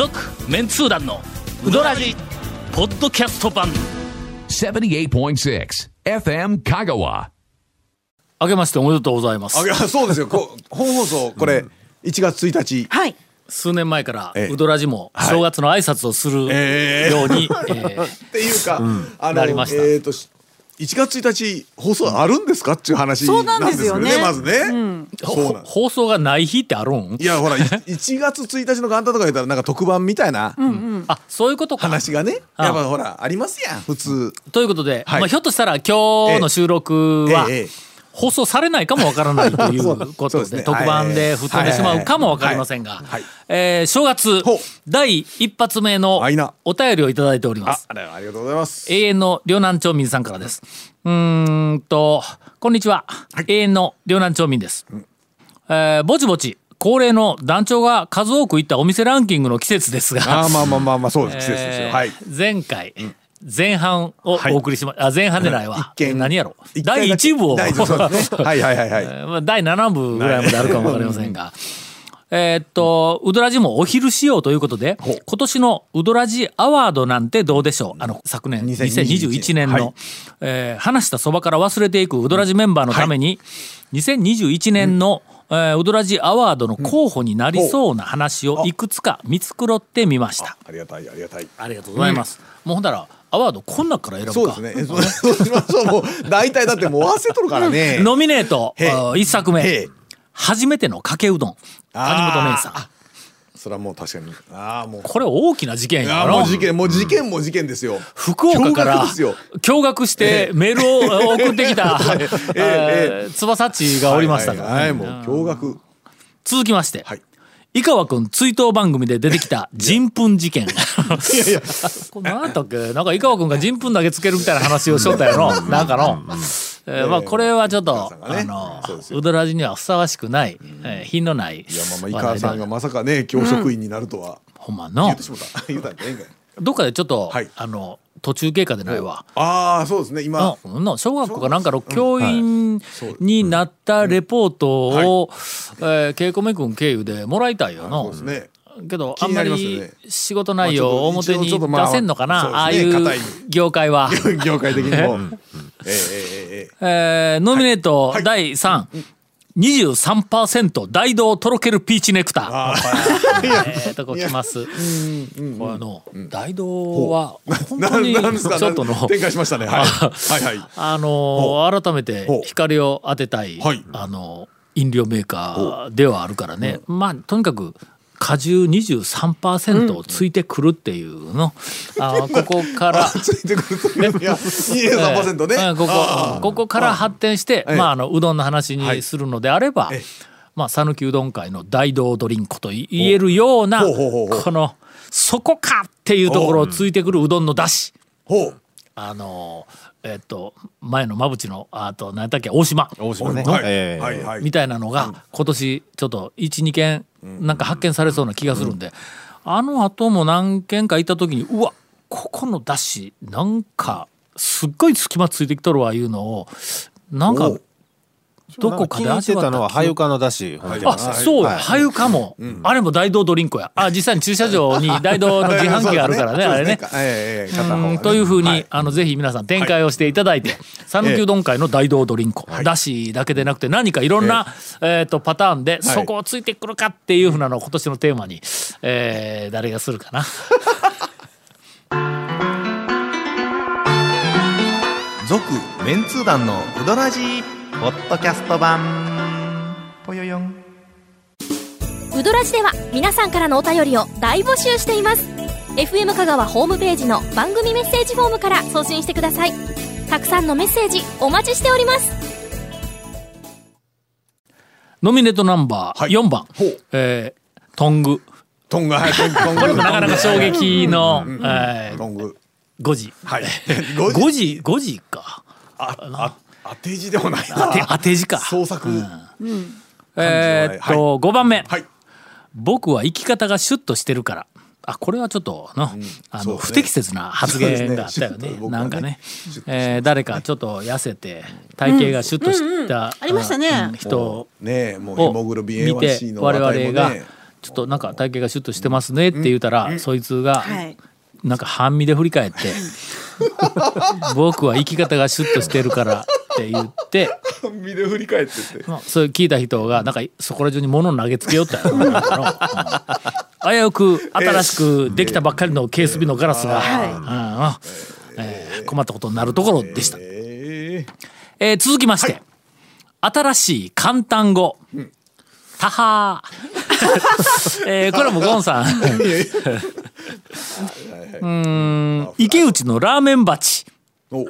続メンツー団のウドラジポッドキャスト版。78.6 FM Kagawa. あけましておめでとうございます。あいやそうですよ。こう 本放送これ1月1日。はい。数年前からええ。ウドラジも正月の挨拶をするように、ええ。えー っていうか、あのなりました。えっ、とし1月1日放送あるんですかっていう話そうなんでよねですすよね。まずね、そうなん放送がない日ってあるん？いやほらい 1月1日の元旦とか言ったらなんか特番みたいなあそういうことか。話がね、あ。やっぱほらありますやん普通。ということで、はい。まあ、ひょっとしたら今日の収録は、ええええ放送されないかもわからないという ことで特番で吹っ飛んでしまうかもわかりませんがえー正月第一発目のお便りをいただいております。ありがとうございます。永遠の両南町民さんからです。うーんと、こんにちは。永遠の両南町民です。えーぼちぼち、恒例の団長が数多く行ったお店ランキングの季節ですが、あーまあまあまあまあそうです。季節ですよ、えーはい。前回、前半をおはい。送りしま、あ、前半でないわ。一見何やろ。第だけ。1部を。第一部そうですね。はいはいはいはい。えーまあ第7部ぐらいまであるかもわかりませんが。えーっと、ウドラジもお昼仕様ということで、今年のウドラジアワードなんてどうでしょう。あの、昨年、2021 2021年の、はいえー話したそばから忘れていくウドラジメンバーのために、2021年の、えーウドラジアワードの候補になりそうな話をいくつか見繕ってみました。ありがたいありがたい。ありがとうございます。もうほんだら、アワードこん中から選ぶか。そうですね。えそうしましょうもう大体だってもう忘れとるからね。ノミネート、一作目。初めてのかけうどん。谷本姉さん。それはもう確かに。ああもう。これ大きな事件いやろ。やもう事件もう事件も事件ですよ。福岡から驚愕ですよ。驚愕してメールを 送ってきた えええー翼っちがおりましたからはいもう驚愕。続きまして、はい井川君追悼番組で出てきた 人糞事件。いやいや。これ何やったっけ？なんか井川君が人糞だけつけるみたいな話をしとったやろ。なんかの、えーまあこれはちょっと、ね。あのそうですよ。ウドラジにはふさわしくない、えー品のないいやまあまあ井川さんがまさかね教職員になるとは。うたんじゃないんかい。どっかでちょっと、はい。あの途中経過でないわ。ああそうですね今。のの小学校かなんかの教員になったレポートを、えー、ケイコメ君経由でもらいたいよそうのですね。けどあんまり仕事内容を表に出せんのかな、ああいう業界は。業界的にも。えええええええーノミネートはい。第3、23%大道とろけるピーチネクター。えーとこ来ます。あの大道は本当にちょっとの展開しましたね。はい。はいはい。あのー改めて光を当てたい、はい。あの飲料メーカーではあるからね、まあとにかく果汁23%をついてくるっていうの、あーここから。ついてくるとねいや23%ね。うんこあこここから発展して、ええまあ、あのうどんの話にするのであれば、ええ。まあ讃岐うどん会の大道ドリンクと言えるようなほう。ほう。ほう。ほう。このそこかっていうところをついてくるうどんのだし。ほう。あのえっと前の馬淵のあと何だっけ大島。大島ね。はいええはい。はい。みたいなのが今年ちょっと12件なんか発見されそうな気がするんで、あの後も何軒か行った時にうわここのだしなんかすっごい隙間ついてきとるわいうのをなんかどこかで味わったたのははゆかのだし。ほんであそう。や、はゆかも、あれも大道ドリンクや。あ実際に駐車場に 大道の自販機があるからねあれね。ええねうん。というふうに、はい。あのぜひ皆さん展開をしていただいて讃岐、うどん会の大道ドリンク、だしだけでなくて何かいろんな、えー、とパターンで、そこをついてくるかっていうふうなのを今年のテーマに、えー誰がするかな。続メンツー団のウドラジ。ーポッドキャスト版。ぽよよん。ウドラジでは皆さんからのお便りを大募集しています。FM 香川ホームページの番組メッセージフォームから送信してください。たくさんのメッセージお待ちしております。ノミネートナンバーはい。4番、ほう。えートング。トング。はいトング。トングこれもなかなか衝撃の、えートング。5時はい。5時5時か。ああ当て字でもない当てな当て字か。創作えーっはと、5番目、はい。僕は生き方がシュッとしてるから。あこれはちょっとの,、あのそうですね。不適切な発言があったよね。ねシュッと僕はねなんかね。シュッとしてます。えー誰かちょっと痩せて体型がシュッとした、ありましたね。うん人ねえもうをヘモグロビン見 A1C ての我々がちょっとなんか体型がシュッとしてますねって言うたら、そいつがはい。なんか半身で振り返って「僕は生き方がシュッとしてるから」って言って、身で振り返ってって。まあ、それ聞いた人がなんかそこら中に物を投げつけよったようん。危うく新しくできたばっかりのケースビのガラスが、うん。えー困ったことになるところでした。ええー続きまして、新しい簡単語。たはー。えーこれもゴンさん。うーん、池内のラーメン鉢。ー、お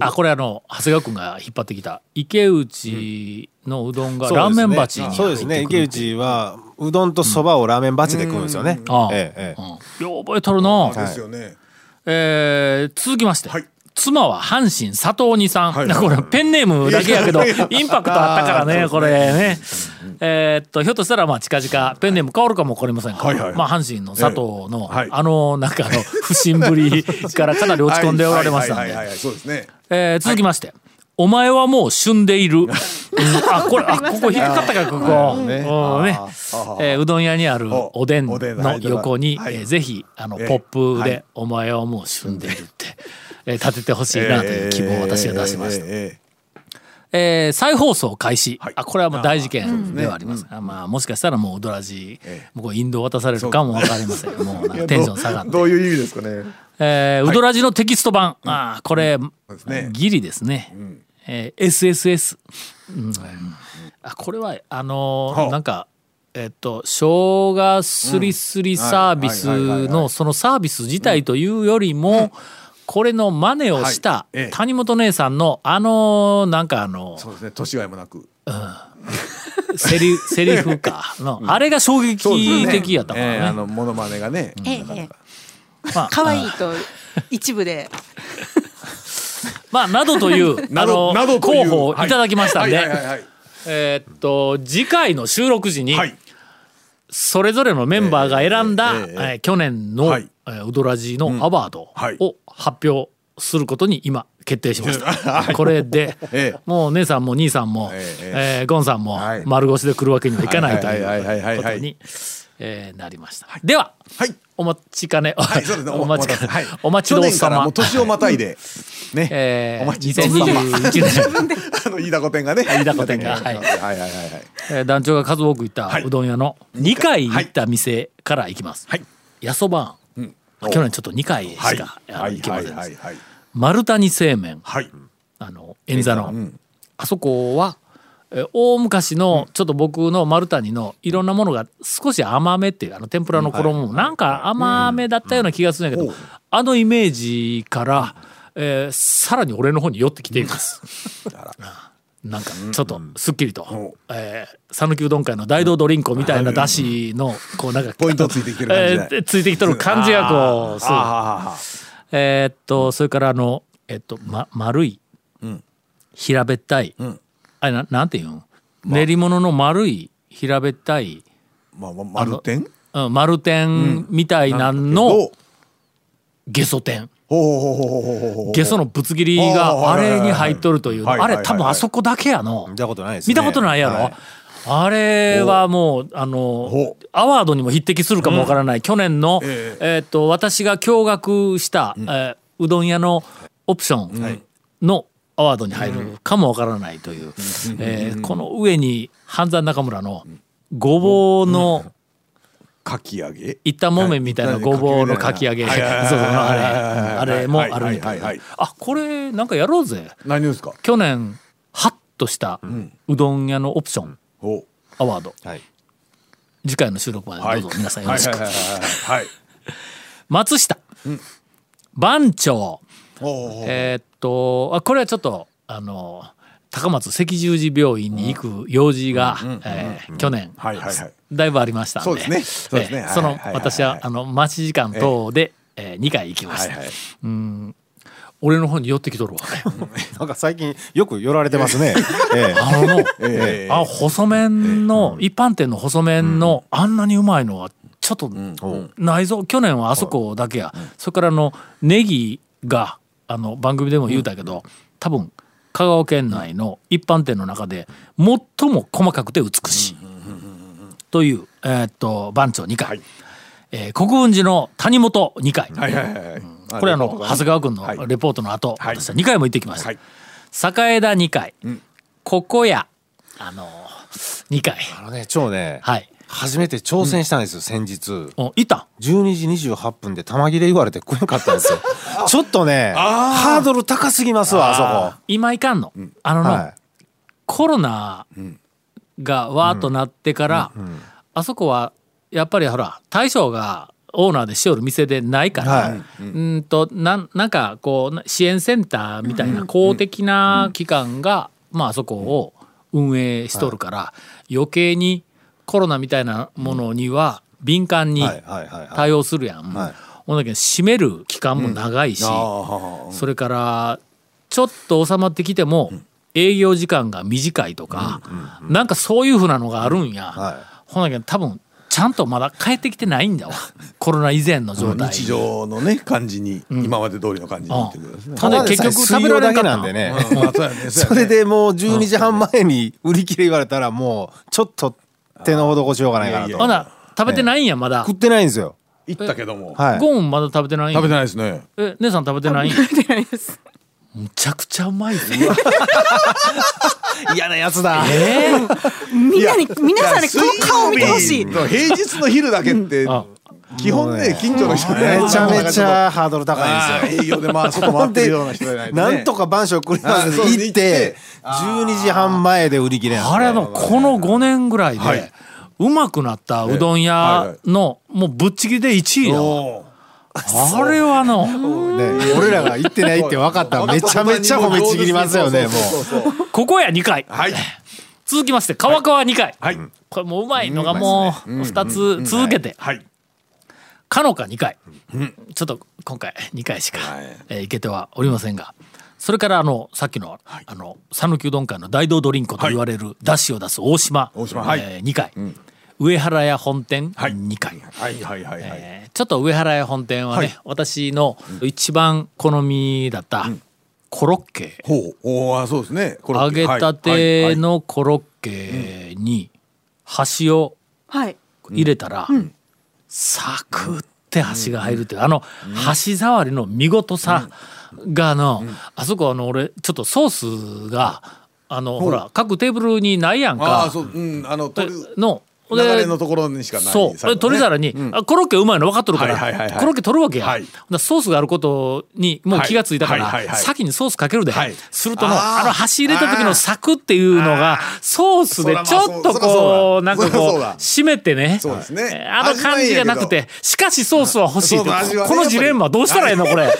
あ、これあの、長谷川君が引っ張ってきた。池内のうどんがそうですね。ラーメン鉢に入ってくるそうですね。池内はうどんとそばをラーメン鉢で食うんですよね、ああええよう覚えとるの。ですよね、えー続きまして、はい妻は阪神佐藤二さん、はい。これペンネームだけやけどインパクトあったからねこれね。えーっとひょっとしたらまあ近々ペンネーム変わるかもわかりませんが、はいはいはい。まあ阪神の佐藤の、えあのなんかあの 不審ぶりからかなり落ち込んでおられましたんで。続きまして、お前はもう旬でいる。うん。あ、これ、あ、ここ引っかかったか、ここ。うんね。えーうどん屋にあるおでんの横に、はい。えーぜひ、あの、ええ。ポップではい、お前はもう旬でいるって、えー立ててほしいなという希望を私が出しました。ええー再放送開始、はい。あこれはもう大事件ではあります、あまあもしかしたらもうウドラジ、もうこれ引導渡されるかもわかりませんもうテンション下がって。どういう意味ですかね。えーウドラジのテキスト版、あーこれ、ですね。ギリですね、えー SSS、うん。あこれはあのーはあ。なんかえっと生姜すりすりサービスはい。はい。はい。はい。のそのサービス自体というよりも、これの真似をした谷本姉さんのあのなんかあのそうですね年がいもなく。セリ セリフか。のあれが衝撃的やったからね。ええあのモノマネがねええええまあ可愛いと一部で。まあなどというあ などのなどという候補をいただきましたんで、はいはいはいはい。えーっと次回の収録時に、はいそれぞれのメンバーが選んだ、えええー。去年の、はい。えーウドラジのアワードはい。を発表することに今決定しました。これで、ええ。もう姉さんも兄さんも、えええーゴンさんもはい。丸腰で来るわけにはいかないとはいはいはいはいはいはい。いうことにえーなりました。では、はい。お待ちかね、はいそうですね。お待ちかね、はい。お待ちどうさま。年をまたいで ねえー、お待ちどうさま。2021年。あの飯田古典がね。飯田古典が。はい。はい。はいはいはいえー団長が数多く行ったはい。うどん屋の2回行った店から行きます。はい。やそばん、ん。まあ去年ちょっと2回しか、はい。行けませんでした。はい。はい。はい。丸谷製麺。はい。あの円座の、うん。あそこは、えー大昔のちょっと僕の丸谷のいろんなものが少し甘めっていうあの天ぷらの衣もなんか甘めだったような気がするんやけど、うん。あのイメージから、えーさらに俺の方に寄ってきています。なんかちょっとすっきりと。讃岐、うどん会の大道ドリンクみたいなだしのこうなんかポイントついてきてる感じ ついてきてる感じがこうするあえーっとそれからあのえっと、ま、丸い、ん。平べったい、んあれななんていうん、練り物の丸い平べったい、あまあまあ丸点うん、丸天みたいなんの。おゲソ天。ゲソのぶつ切りがあれに入っとるというあれ多分あそこだけやの。見たことないですね。見たことないやろ、はい。あれはもうあのアワードにも匹敵するかもわからない、去年の、ええ。ーっと私が驚愕した、うえーうどん屋のオプションのアワードに入るかもわからないという、えーこの上に半山中村のごぼうのかき揚げ？いったもめみたいなごぼうのかき揚げ。そうそうあれ。あれもあるみたいなあこれなんかやろうぜ。何ですか？去年ハッとしたうどん屋のオプション。アワード。はい。次回の収録までどうぞ皆さんよろしく。松下。番長。えーっとあこれはちょっとあの高松赤十字病院に行く用事が、えー去年、だいぶありましたんで。そうですね。そうですね。えーその私はあの待ち時間等で、え2回行きました、はいはい。俺の方に寄ってきとるわ。なんか最近よく寄られてますね。ええ。あのの、え。えあ細麺の、一般店の細麺の、あんなにうまいのはちょっとないぞ。去年はあそこだけや、それからあのネギがあの番組でも言うたけど、多分香川県内の一般店の中で最も細かくて美しい、というえーっと番長2回、えー国分寺の谷本2回、はいはいはいはい。これあの長谷川君はい。のレポートの後、はい。私は2回も行ってきました、はい。栄田2回、ここや。あの2回あのね超ねはい初めて挑戦したんですよ先日。おいた？12時28分で玉切れ言われて来なかったんですよ。ちょっとねハードル高すぎますわあそ今いかんの、あのの、こはい。コロナがわーっとなってから、あそこはやっぱりほら大将がオーナーでしおる店でないから、はうーんとなんなんかこうな支援センターみたいな公的な機関が、まああそこを運営しとるから、余計にコロナみたいなものには敏感に対応するやん。はい。ほんだけど閉める期間も長いし、それからちょっと収まってきても営業時間が短いとか、なんかそういうふうなのがあるんや、はほんだけど多分ちゃんとまだ帰ってきてないんだわ。コロナ以前の状態。日常のね感じに今まで通りの感じにってことですね。ほんで結局食べられんかった水曜だけなんでね。それでもう12時半前に売り切れ言われたらもうちょっと手の施しようがないかないとやいや。ほな食べてないんやまだ。食ってないんですよ。行ったけども。はい。ゴーンまだ食べてないん食べてないですね。え姉さん食べてない食べてないです。むちゃくちゃうまいぜ嫌なやつだ。えーみんなに皆さんにこの顔を見てほしい。平日の昼だけってあ基本ね近所の人ねめちゃめちゃハードル高あいんですよ。ー営業でまあ外回ってるような人じゃないなんとか晩鐘来りますあそう行って。12時半前で売り切れあれのこの5年ぐらいでうまくなったうどん屋のもうぶっちぎりで1位だあれはのね。俺らが行ってないって分かった。ら めちゃめちゃ褒めちぎりますよねもそうここや2回。はい。続きまして川川2回。はい。これもううまいのがもう2つ続けて。はいかのか2回。ちょっと今回2回しかはい。えーいけてはおりませんがそれからあのさっきのあの讃岐うどん会の大道ドリンクと言われるだしを出す大島大島。はい。えー2回。上原屋本店はい。2回。はいはいはいちょっと上原屋本店はね、私の一番好みだったコロッケ、ほう。おーあそうですね。揚ッケ。げたてのコロッケに箸をはい。入れたら、サクって箸が入るっていうあの箸触りの見事さがあの、あそこあの俺ちょっとソースがあのほら各テーブルにないやんか。ああそううんあのの流れのところにしかないそう、取り皿に、あコロッケうまいの分かっとるから、はいはいはいはい。コロッケ取るわけや、はい。ソースがあることにもう気がついたから、はい。はい。はい。はい。先にソースかけるで、はい。するとのあー。あの箸入れた時のサクっていうのがソースでちょっとこそううなんかこう締めてね。そうですね。えーあの感じがなくてしかしソースは欲しいねこのジレンマどうしたらいいのこれ。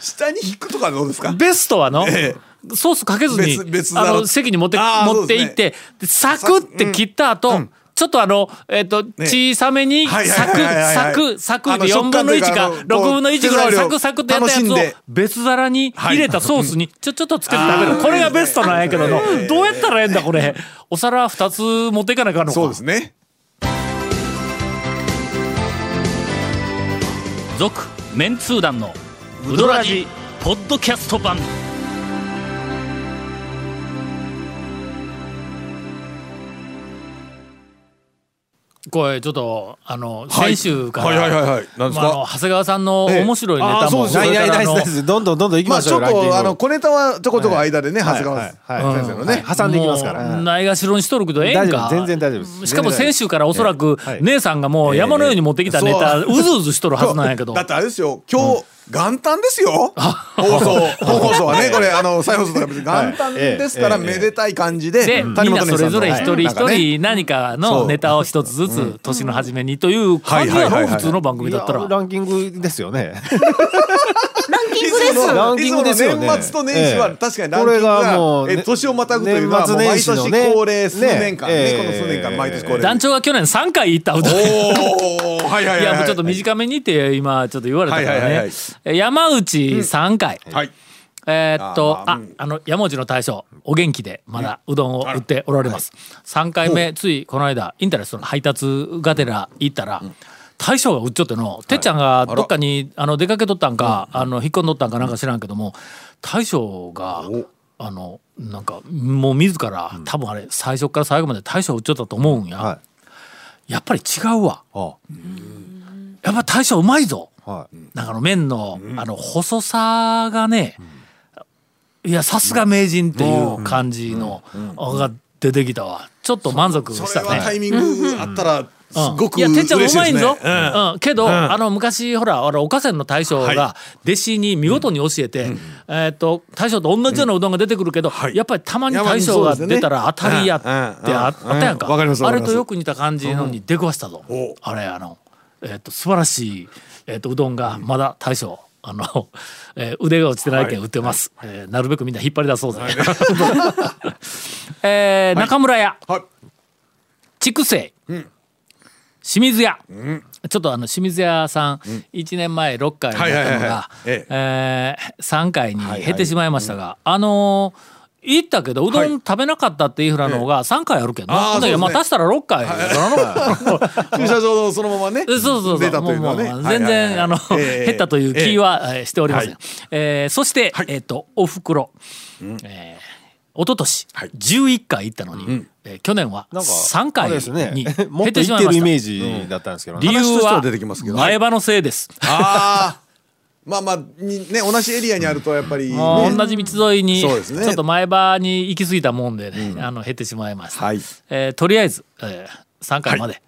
下に引くとかどうですか？ベストはの、えソースかけずに別別あの皿席に持って持って行って、でサクって切った後、ちょっとあの、えっ、と、小さめに、はいサク、サク、サクであの4分の1か、食感というかあの6分の1ぐらいサクサクってやったやつを別皿に入れたソースにちょちょっとつけて食べる。これがベストなんやけどの、どうやったらええんだこれ。お皿2つ持っていかなあかんのか。そうですね。続メンツー団のウドラジポッドキャスト版これちょっとあの先週から、はいはいはいはい。何ですか？まああの長谷川さんの面白いネタも、ええないないないそれからあのないどんどんどんどん行きまあちょっましょうランキング。とあの小ネタはちょこちょこ間でね長谷川はい。先生のね。挟んでいきますから。ないがしろにしとるけどええんか？全然大丈夫です。しかも先週からおそらくはい。姉さんがもう山のように持ってきたネタ、ええ。う。ずうずしとるはずなんやけど。だってあれですよ。今日元旦ですよ。放送本 放送はねこれあの再放送とか別に元旦ですからめでたい感じでで、みん谷なそれぞれ一人一人何かのネタを一つずつ年の初めにという感じや普通の番組だったら。ランキングですよね。ランキングです。ランキングですよね。年末と年始はええ。確かにランキングこれがもがうえ年をまたぐというのはもう年毎末年始のね。年恒例数年間ねねこの数年間毎年恒例。団長が去年3回行った歌。いおおはいはいはいや、もうちょっと短めにって今ちょっと言われたからはいはいはいはねい。山内3回。はい。えーっと、ああの、山内の大将、お元気で、まだうどんを売っておられます。3回目、ついこの間、インタレストの配達がてら行ったら、大将が売っちゃっての、てっちゃんがどっかにあの出かけとったんか、あの引っ込んどったんかなんか知らんけども、大将が、あの、なんか、もう自ら、多分あれ、最初から最後まで大将売っちゃったと思うんや。はやっぱり違うわ。はやっぱ大将うまいぞ。あはい。なんかあの麺の、あの細さがね、いやさすが名人っていう感じの、が出てきたわ。ちょっと満足したそれはタイね。ミングあったらすごくいやてっちゃんうまいんぞ、うん。うん。けど、あの昔ほらあのおかせんの大将が弟子に見事に教えて、えーっと大将と同じようなうどんが出てくるけど、やっぱりたまに大将が出たら当たりやってうん。うん。ああったやん。か,、あれとよく似た感じのに出くわしたぞ、おあれあの、えーっと素晴らしい、えーっとうどんがまだ大将あの、えー腕が落ちてないけん売ってます、えーなるべくみんな引っ張り出そうぜ、えー中村屋、はい。筑西、清水屋、ちょっとあの清水屋さん、1年前6回だったのはいはいはいはがい。ええ。ー3回に減ってしまいましたが、あのー行ったけどうどん食べなかったっていうふうなのが3回あるけどな、あーほんだけどまあ足したら6回 駐車場のそのままねそうそうそう出たというのはね。もうもう全然、減ったという気は、えーしておりません。はい。えーそして、えっ、とおふくろ、えー一昨年、はい。11回行ったのに、えー去年はなんか3回あれですね。にも減ってっと言ってるイしまいました。メージだったんですけどね理由は話としては出てきますけど前歯のせいです。ああまあまあにね同じエリアにあるとやっぱりね。同じ道沿いに、そうですね。ちょっと前歯に行き過ぎたもんでね、あの減ってしまいました。はい。えーとりあえず、えー、3回まで。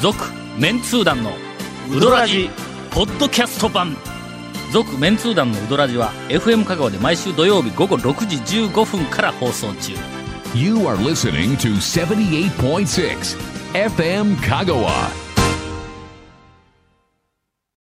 続、メンツー団のウドラジポッドキャスト版。続メンツー団のウドラジは FM 香川で毎週土曜日午後6時15分から放送中。You are listening to 78.6 FM Kagawa.